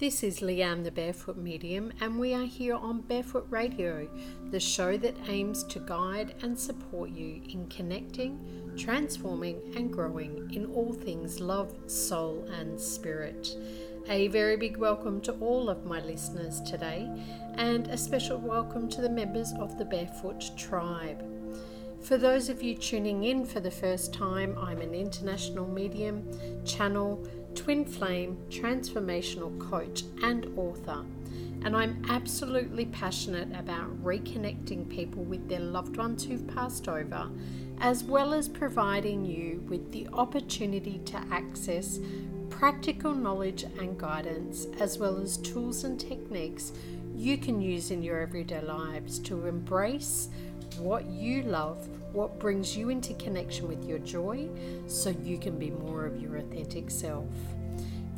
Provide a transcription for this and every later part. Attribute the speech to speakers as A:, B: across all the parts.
A: This is Leanne the Barefoot Medium, and we are here on Barefoot Radio, the show that aims to guide and support you in connecting, transforming, and growing in all things love, soul, and spirit. A very big welcome to all of my listeners today, and a special welcome to the members of the Barefoot Tribe. For those of you tuning in for the first time, I'm an international medium, channel, twin flame, transformational coach, and author. And I'm absolutely passionate about reconnecting people with their loved ones who've passed over, as well as providing you with the opportunity to access practical knowledge and guidance, as well as tools and techniques you can use in your everyday lives to embrace what you love, what brings you into connection with your joy, so you can be more of your authentic self.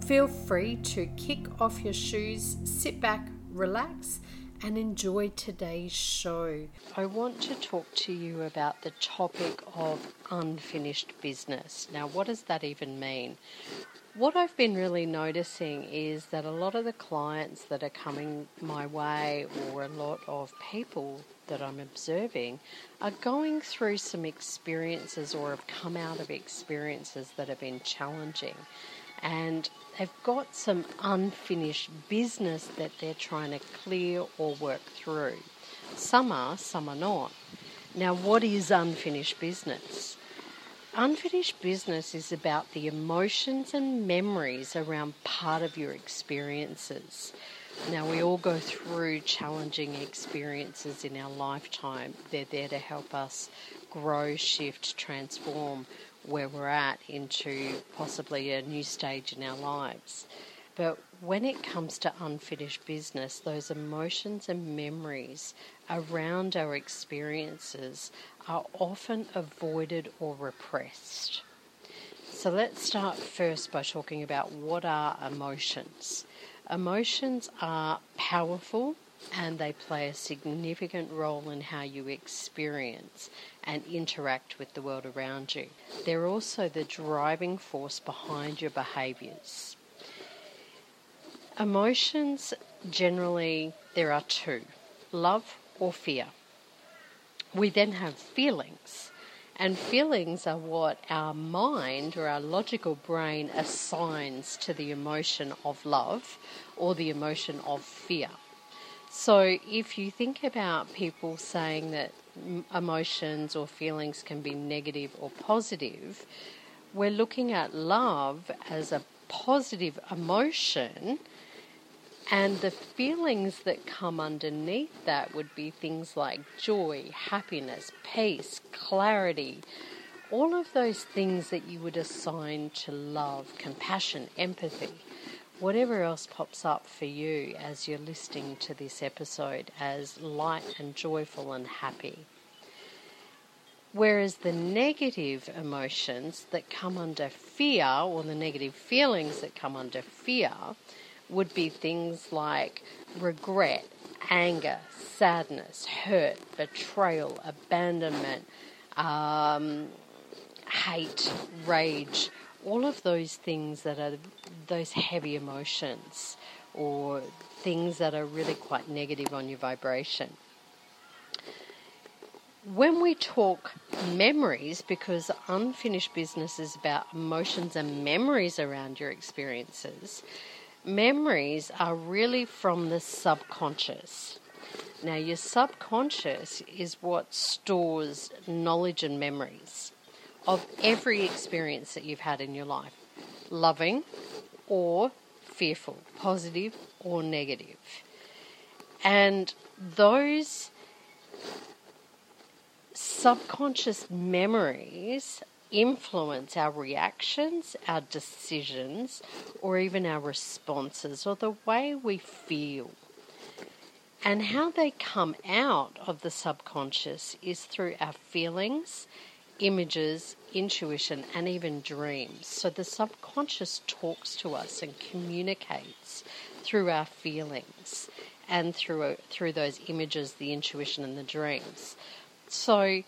A: Feel free to kick off your shoes, sit back, relax, and enjoy today's show. I want to talk to you about the topic of unfinished business. Now, what does that even mean? What I've been really noticing is that a lot of the clients that are coming my way, or a lot of people that I'm observing, are going through some experiences or have come out of experiences that have been challenging. And they've got some unfinished business that they're trying to clear or work through. Some are, some are not. Now, what is unfinished business? Unfinished business is about the emotions and memories around part of your experiences. Now, we all go through challenging experiences in our lifetime. They're there to help us grow, shift, transform where we're at into possibly a new stage in our lives. But when it comes to unfinished business, those emotions and memories around our experiences are often avoided or repressed. So let's start first by talking about what are emotions. Emotions are powerful and they play a significant role in how you experience and interact with the world around you. They're also the driving force behind your behaviours. Emotions generally, there are two love or fear. We then have feelings. And feelings are what our mind or our logical brain assigns to the emotion of love or the emotion of fear. So, if you think about people saying that emotions or feelings can be negative or positive, we're looking at love as a positive emotion and the feelings that come underneath that would be things like joy, happiness, peace, clarity, all of those things that you would assign to love, compassion, empathy, whatever else pops up for you as you're listening to this episode as light and joyful and happy. Whereas the negative emotions that come under fear, or the negative feelings that come under fear, would be things like regret, anger, sadness, hurt, betrayal, abandonment, um, hate, rage, all of those things that are those heavy emotions or things that are really quite negative on your vibration. When we talk memories, because unfinished business is about emotions and memories around your experiences, memories are really from the subconscious. Now, your subconscious is what stores knowledge and memories of every experience that you've had in your life, loving or fearful, positive or negative. And those subconscious memories influence our reactions, our decisions, or even our responses, or the way we feel. And how they come out of the subconscious is through our feelings, images, intuition, and even dreams. So the subconscious talks to us and communicates through our feelings and through uh, through those images, the intuition, and the dreams. So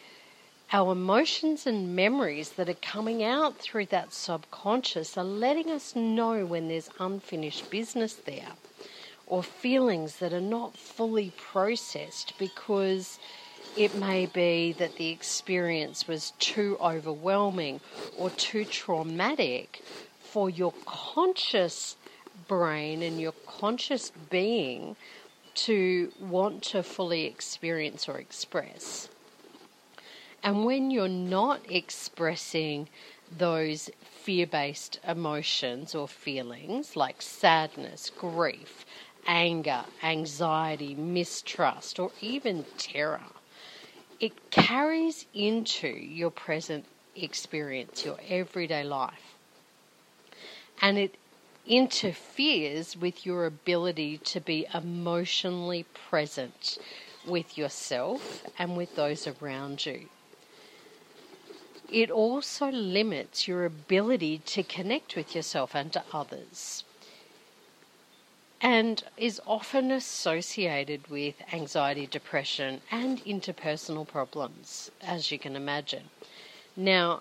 A: our emotions and memories that are coming out through that subconscious are letting us know when there's unfinished business there or feelings that are not fully processed because it may be that the experience was too overwhelming or too traumatic for your conscious brain and your conscious being to want to fully experience or express. And when you're not expressing those fear based emotions or feelings like sadness, grief, anger, anxiety, mistrust, or even terror, it carries into your present experience, your everyday life. And it interferes with your ability to be emotionally present with yourself and with those around you. It also limits your ability to connect with yourself and to others and is often associated with anxiety, depression, and interpersonal problems, as you can imagine. Now,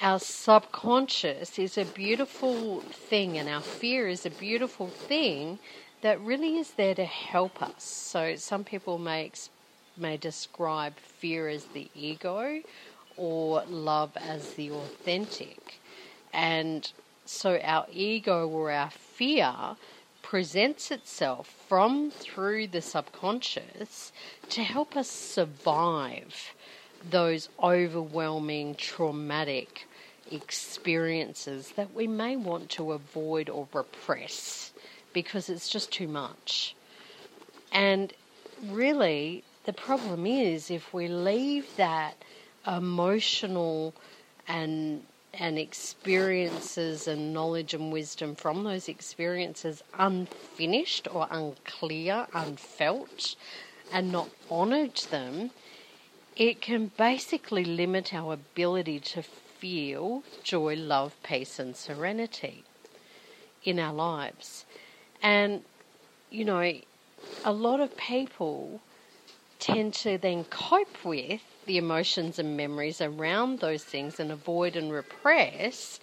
A: our subconscious is a beautiful thing, and our fear is a beautiful thing that really is there to help us. So, some people may, may describe fear as the ego or love as the authentic. And so, our ego or our fear presents itself from through the subconscious to help us survive those overwhelming traumatic experiences that we may want to avoid or repress because it's just too much. And really, the problem is if we leave that emotional and and experiences and knowledge and wisdom from those experiences unfinished or unclear, unfelt, and not honoured them, it can basically limit our ability to feel joy, love, peace, and serenity in our lives. And, you know, a lot of people tend to then cope with the emotions and memories around those things and avoid and repress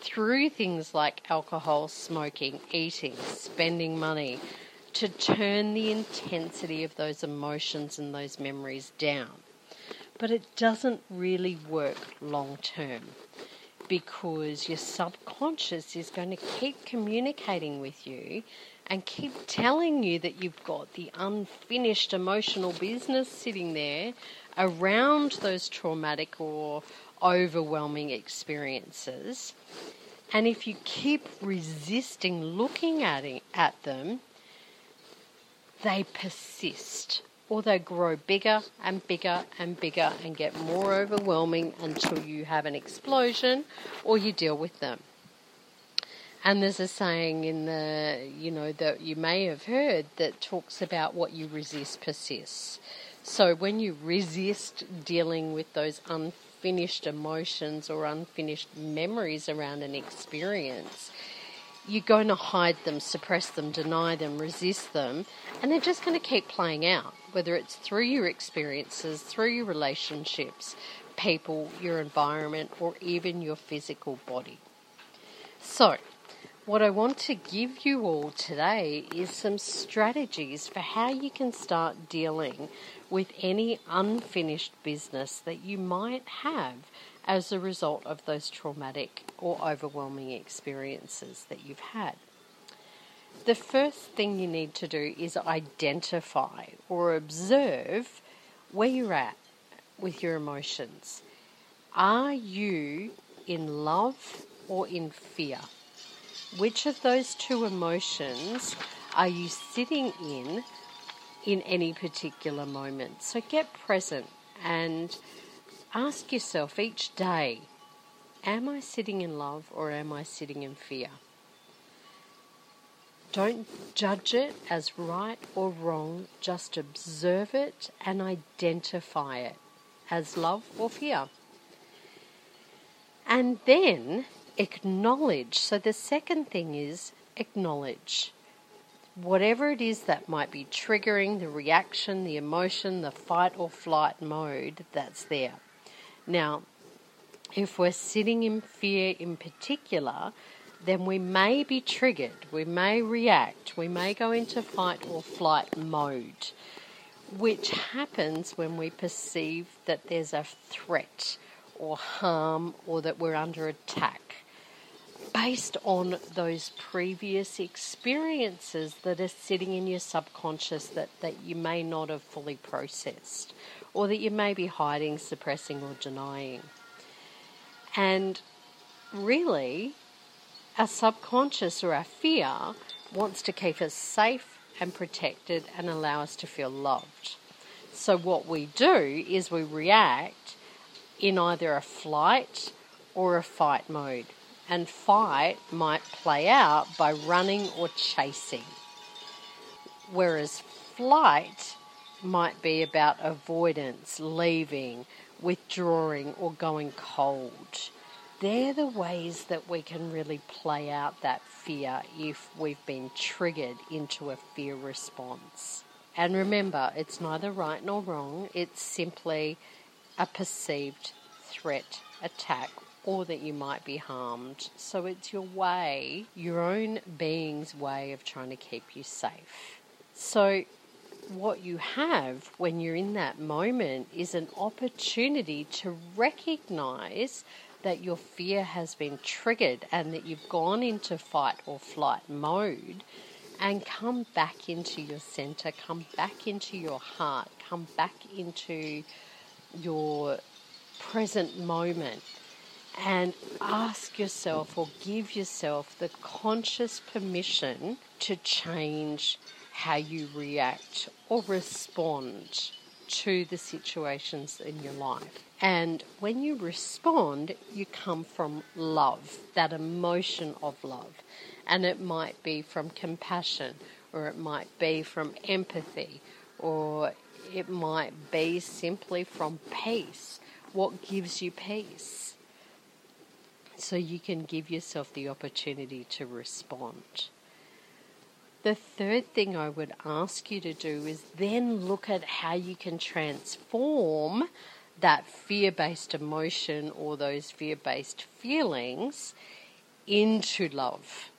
A: through things like alcohol, smoking, eating, spending money to turn the intensity of those emotions and those memories down. But it doesn't really work long term because your subconscious is going to keep communicating with you and keep telling you that you've got the unfinished emotional business sitting there around those traumatic or overwhelming experiences. And if you keep resisting looking at, it, at them, they persist or they grow bigger and bigger and bigger and get more overwhelming until you have an explosion or you deal with them. And there's a saying in the, you know, that you may have heard that talks about what you resist persists. So when you resist dealing with those unfinished emotions or unfinished memories around an experience, you're going to hide them, suppress them, deny them, resist them, and they're just going to keep playing out, whether it's through your experiences, through your relationships, people, your environment, or even your physical body. So, what I want to give you all today is some strategies for how you can start dealing with any unfinished business that you might have as a result of those traumatic or overwhelming experiences that you've had. The first thing you need to do is identify or observe where you're at with your emotions. Are you in love or in fear? Which of those two emotions are you sitting in in any particular moment? So get present and ask yourself each day Am I sitting in love or am I sitting in fear? Don't judge it as right or wrong, just observe it and identify it as love or fear. And then acknowledge. So the second thing is acknowledge. Whatever it is that might be triggering the reaction, the emotion, the fight or flight mode that's there. Now, if we're sitting in fear in particular, then we may be triggered, we may react, we may go into fight or flight mode, which happens when we perceive that there's a threat or harm or that we're under attack based on those previous experiences that are sitting in your subconscious that, that you may not have fully processed or that you may be hiding, suppressing, or denying. And really, our subconscious or our fear wants to keep us safe and protected and allow us to feel loved. So, what we do is we react in either a flight or a fight mode. And fight might play out by running or chasing, whereas flight might be about avoidance, leaving, withdrawing, or going cold. They're the ways that we can really play out that fear if we've been triggered into a fear response. And remember, it's neither right nor wrong, it's simply a perceived threat, attack, or that you might be harmed. So it's your way, your own being's way of trying to keep you safe. So what you have when you're in that moment is an opportunity to recognize that your fear has been triggered and that you've gone into fight or flight mode and come back into your center, come back into your heart, come back into your present moment and ask yourself or give yourself the conscious permission to change how you react or respond to the situations in your life. And when you respond, you come from love, that emotion of love. And it might be from compassion, or it might be from empathy, or it might be simply from peace. What gives you peace? So you can give yourself the opportunity to respond. The third thing I would ask you to do is then look at how you can transform that fear based emotion or those fear based feelings into love.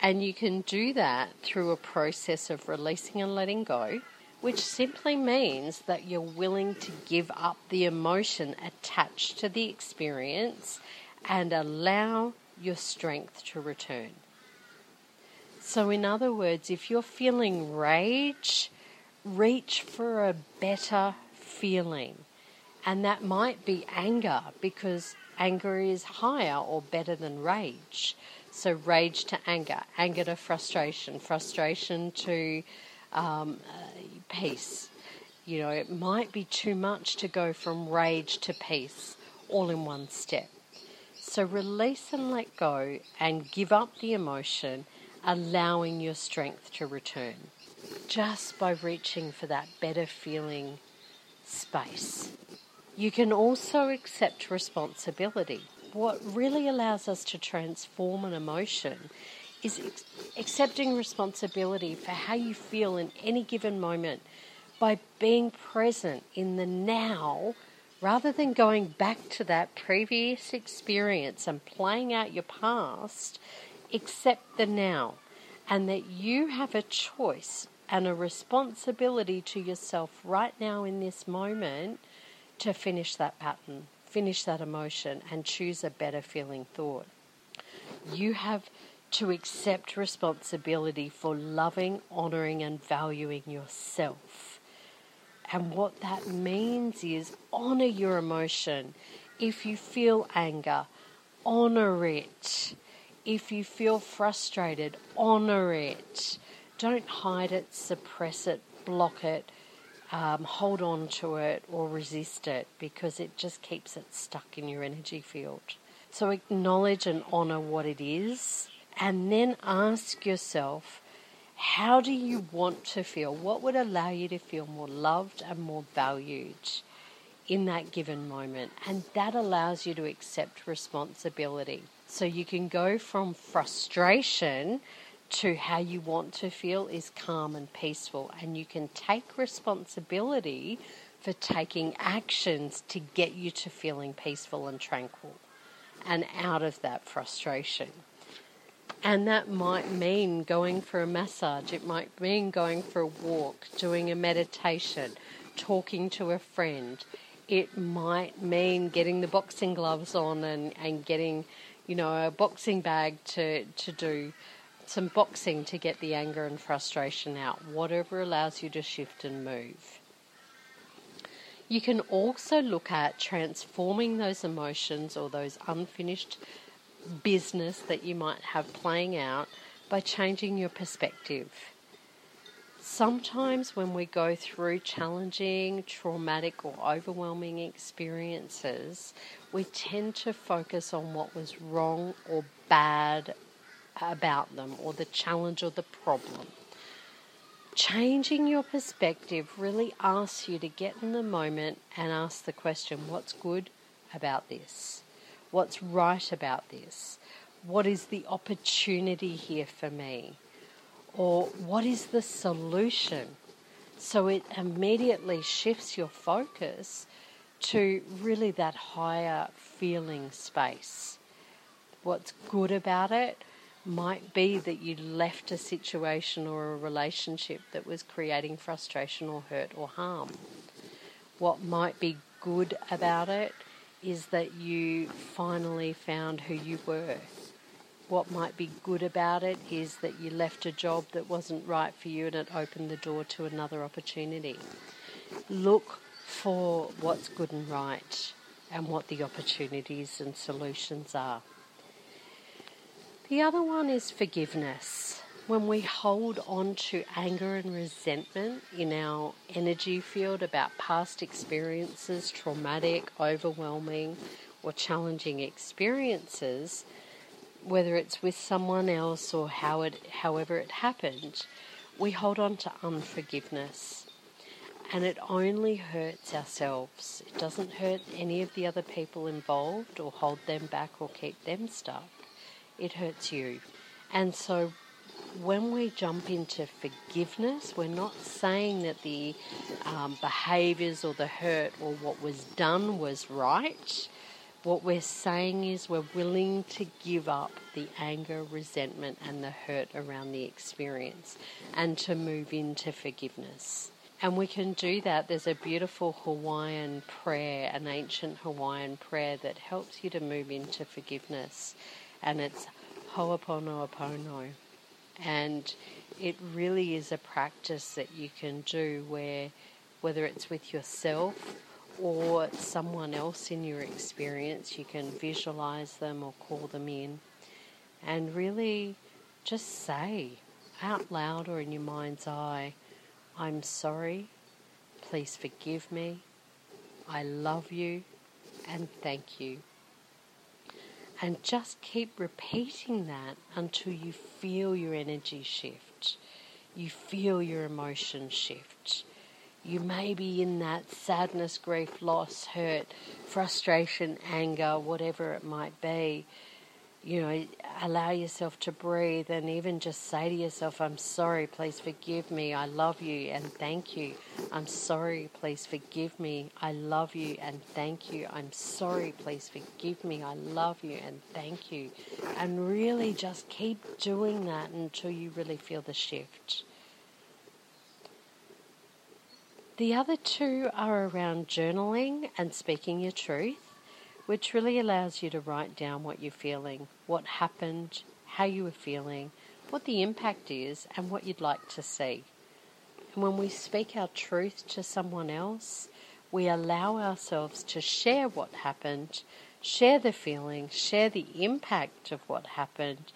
A: And you can do that through a process of releasing and letting go, which simply means that you're willing to give up the emotion attached to the experience and allow your strength to return. So, in other words, if you're feeling rage, reach for a better feeling. And that might be anger because anger is higher or better than rage. So, rage to anger, anger to frustration, frustration to um, uh, peace. You know, it might be too much to go from rage to peace all in one step. So, release and let go and give up the emotion allowing your strength to return just by reaching for that better feeling space. You can also accept responsibility. What really allows us to transform an emotion is ex- accepting responsibility for how you feel in any given moment by being present in the now rather than going back to that previous experience and playing out your past accept the now and that you have a choice and a responsibility to yourself right now in this moment to finish that pattern, finish that emotion, and choose a better feeling thought. You have to accept responsibility for loving, honouring, and valuing yourself. And what that means is honour your emotion. If you feel anger, honour it. If you feel frustrated, honour it. Don't hide it, suppress it, block it, um, hold on to it, or resist it because it just keeps it stuck in your energy field. So acknowledge and honour what it is, and then ask yourself how do you want to feel? What would allow you to feel more loved and more valued? in that given moment. And that allows you to accept responsibility. So you can go from frustration to how you want to feel is calm and peaceful. And you can take responsibility for taking actions to get you to feeling peaceful and tranquil and out of that frustration. And that might mean going for a massage, it might mean going for a walk, doing a meditation, talking to a friend. It might mean getting the boxing gloves on and, and getting, you know, a boxing bag to, to do some boxing to get the anger and frustration out, whatever allows you to shift and move. You can also look at transforming those emotions or those unfinished business that you might have playing out by changing your perspective. Sometimes, when we go through challenging, traumatic, or overwhelming experiences, we tend to focus on what was wrong or bad about them, or the challenge or the problem. Changing your perspective really asks you to get in the moment and ask the question what's good about this? What's right about this? What is the opportunity here for me? Or what is the solution? So it immediately shifts your focus to really that higher feeling space. What's good about it might be that you left a situation or a relationship that was creating frustration or hurt or harm. What might be good about it is that you finally found who you were. What might be good about it is that you left a job that wasn't right for you and it opened the door to another opportunity. Look for what's good and right and what the opportunities and solutions are. The other one is forgiveness. When we hold on to anger and resentment in our energy field about past experiences, traumatic, overwhelming, or challenging experiences, whether it's with someone else or how it, however it happened, we hold on to unforgiveness. And it only hurts ourselves. It doesn't hurt any of the other people involved or hold them back or keep them stuck it hurts you. And so when we jump into forgiveness, we're not saying that the um, behaviours or the hurt or what was done was right. What we're saying is we're willing to give up the anger, resentment, and the hurt around the experience and to move into forgiveness. And we can do that. There's a beautiful Hawaiian prayer, an ancient Hawaiian prayer that helps you to move into forgiveness and it's Ho'oponopono. And it really is a practice that you can do where, whether it's with yourself or someone else in your experience, you can visualize them or call them in and really just say out loud or in your mind's eye, I'm sorry, please forgive me, I love you, and thank you. And just keep repeating that until you feel your energy shift. You feel your emotion shift. You may be in that sadness, grief, loss, hurt, frustration, anger, whatever it might be you know, allow yourself to breathe and even just say to yourself, I'm sorry, please forgive me, I love you and thank you. I'm sorry, please forgive me, I love you and thank you. I'm sorry, please forgive me, I love you and thank you. And really just keep doing that until you really feel the shift. The other two are around journaling and speaking your truth which really allows you to write down what you're feeling, what happened, how you were feeling, what the impact is, and what you'd like to see. And when we speak our truth to someone else, we allow ourselves to share what happened, share the feeling, share the impact of what happened,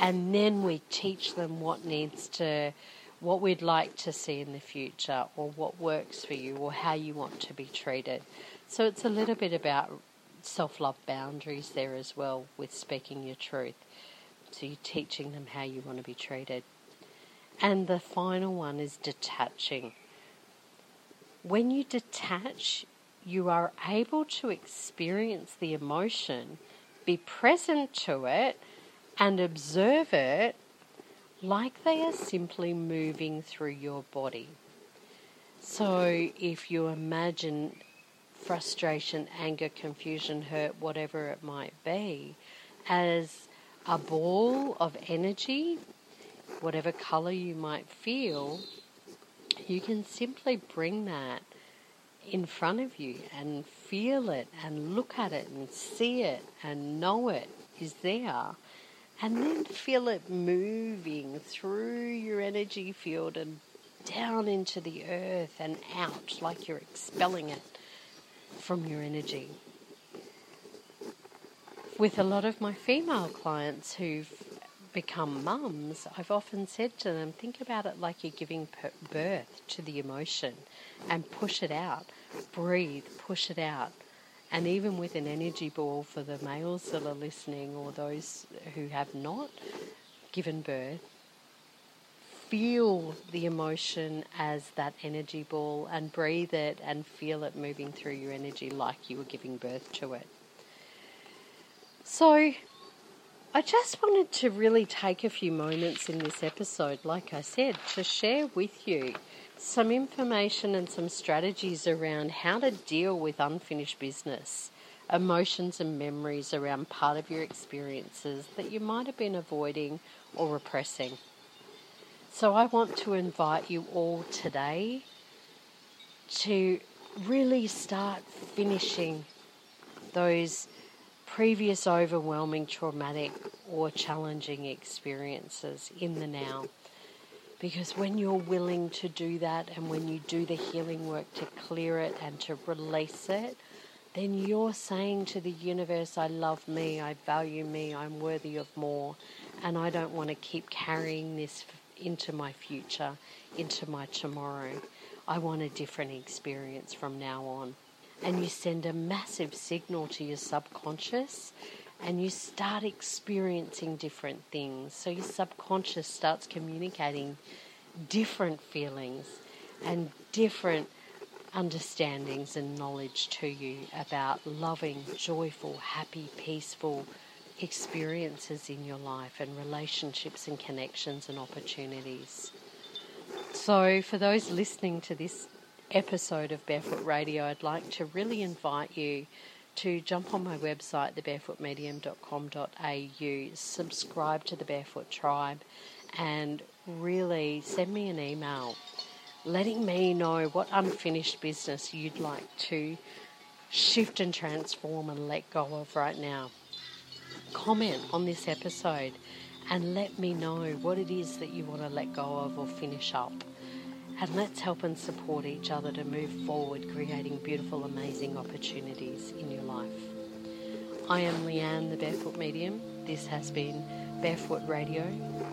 A: and then we teach them what needs to, what we'd like to see in the future, or what works for you, or how you want to be treated. So it's a little bit about self love boundaries there as well with speaking your truth. So you're teaching them how you want to be treated. And the final one is detaching. When you detach, you are able to experience the emotion, be present to it, and observe it like they are simply moving through your body. So if you imagine frustration, anger, confusion, hurt, whatever it might be, as a ball of energy, whatever color you might feel, you can simply bring that in front of you and feel it and look at it and see it and know it is there. And then feel it moving through your energy field and down into the earth and out like you're expelling it from your energy. With a lot of my female clients who've become mums, I've often said to them, think about it like you're giving birth to the emotion and push it out. Breathe, push it out. And even with an energy ball for the males that are listening or those who have not given birth, feel the emotion as that energy ball and breathe it and feel it moving through your energy like you were giving birth to it. So, I just wanted to really take a few moments in this episode, like I said, to share with you some information and some strategies around how to deal with unfinished business, emotions and memories around part of your experiences that you might have been avoiding or repressing. So I want to invite you all today to really start finishing those previous overwhelming, traumatic, or challenging experiences in the now. Because when you're willing to do that and when you do the healing work to clear it and to release it, then you're saying to the universe, I love me, I value me, I'm worthy of more, and I don't want to keep carrying this into my future, into my tomorrow. I want a different experience from now on. And you send a massive signal to your subconscious and you start experiencing different things. So your subconscious starts communicating different feelings and different understandings and knowledge to you about loving, joyful, happy, peaceful, experiences in your life and relationships and connections and opportunities. So, for those listening to this episode of Barefoot Radio, I'd like to really invite you to jump on my website, thebarefootmedium.com.au, subscribe to the Barefoot Tribe, and really send me an email letting me know what unfinished business you'd like to shift and transform and let go of right now comment on this episode and let me know what it is that you want to let go of or finish up. And let's help and support each other to move forward, creating beautiful, amazing opportunities in your life. I am Leanne, the Barefoot Medium. This has been Barefoot Radio,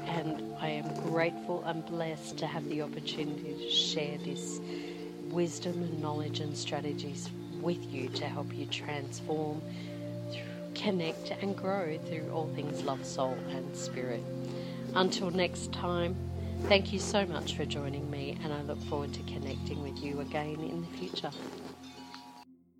A: and I am grateful and blessed to have the opportunity to share this wisdom and knowledge and strategies with you to help you transform connect and grow through all things love, soul, and spirit. Until next time, thank you so much for joining me, and I look forward to connecting with you again in the future.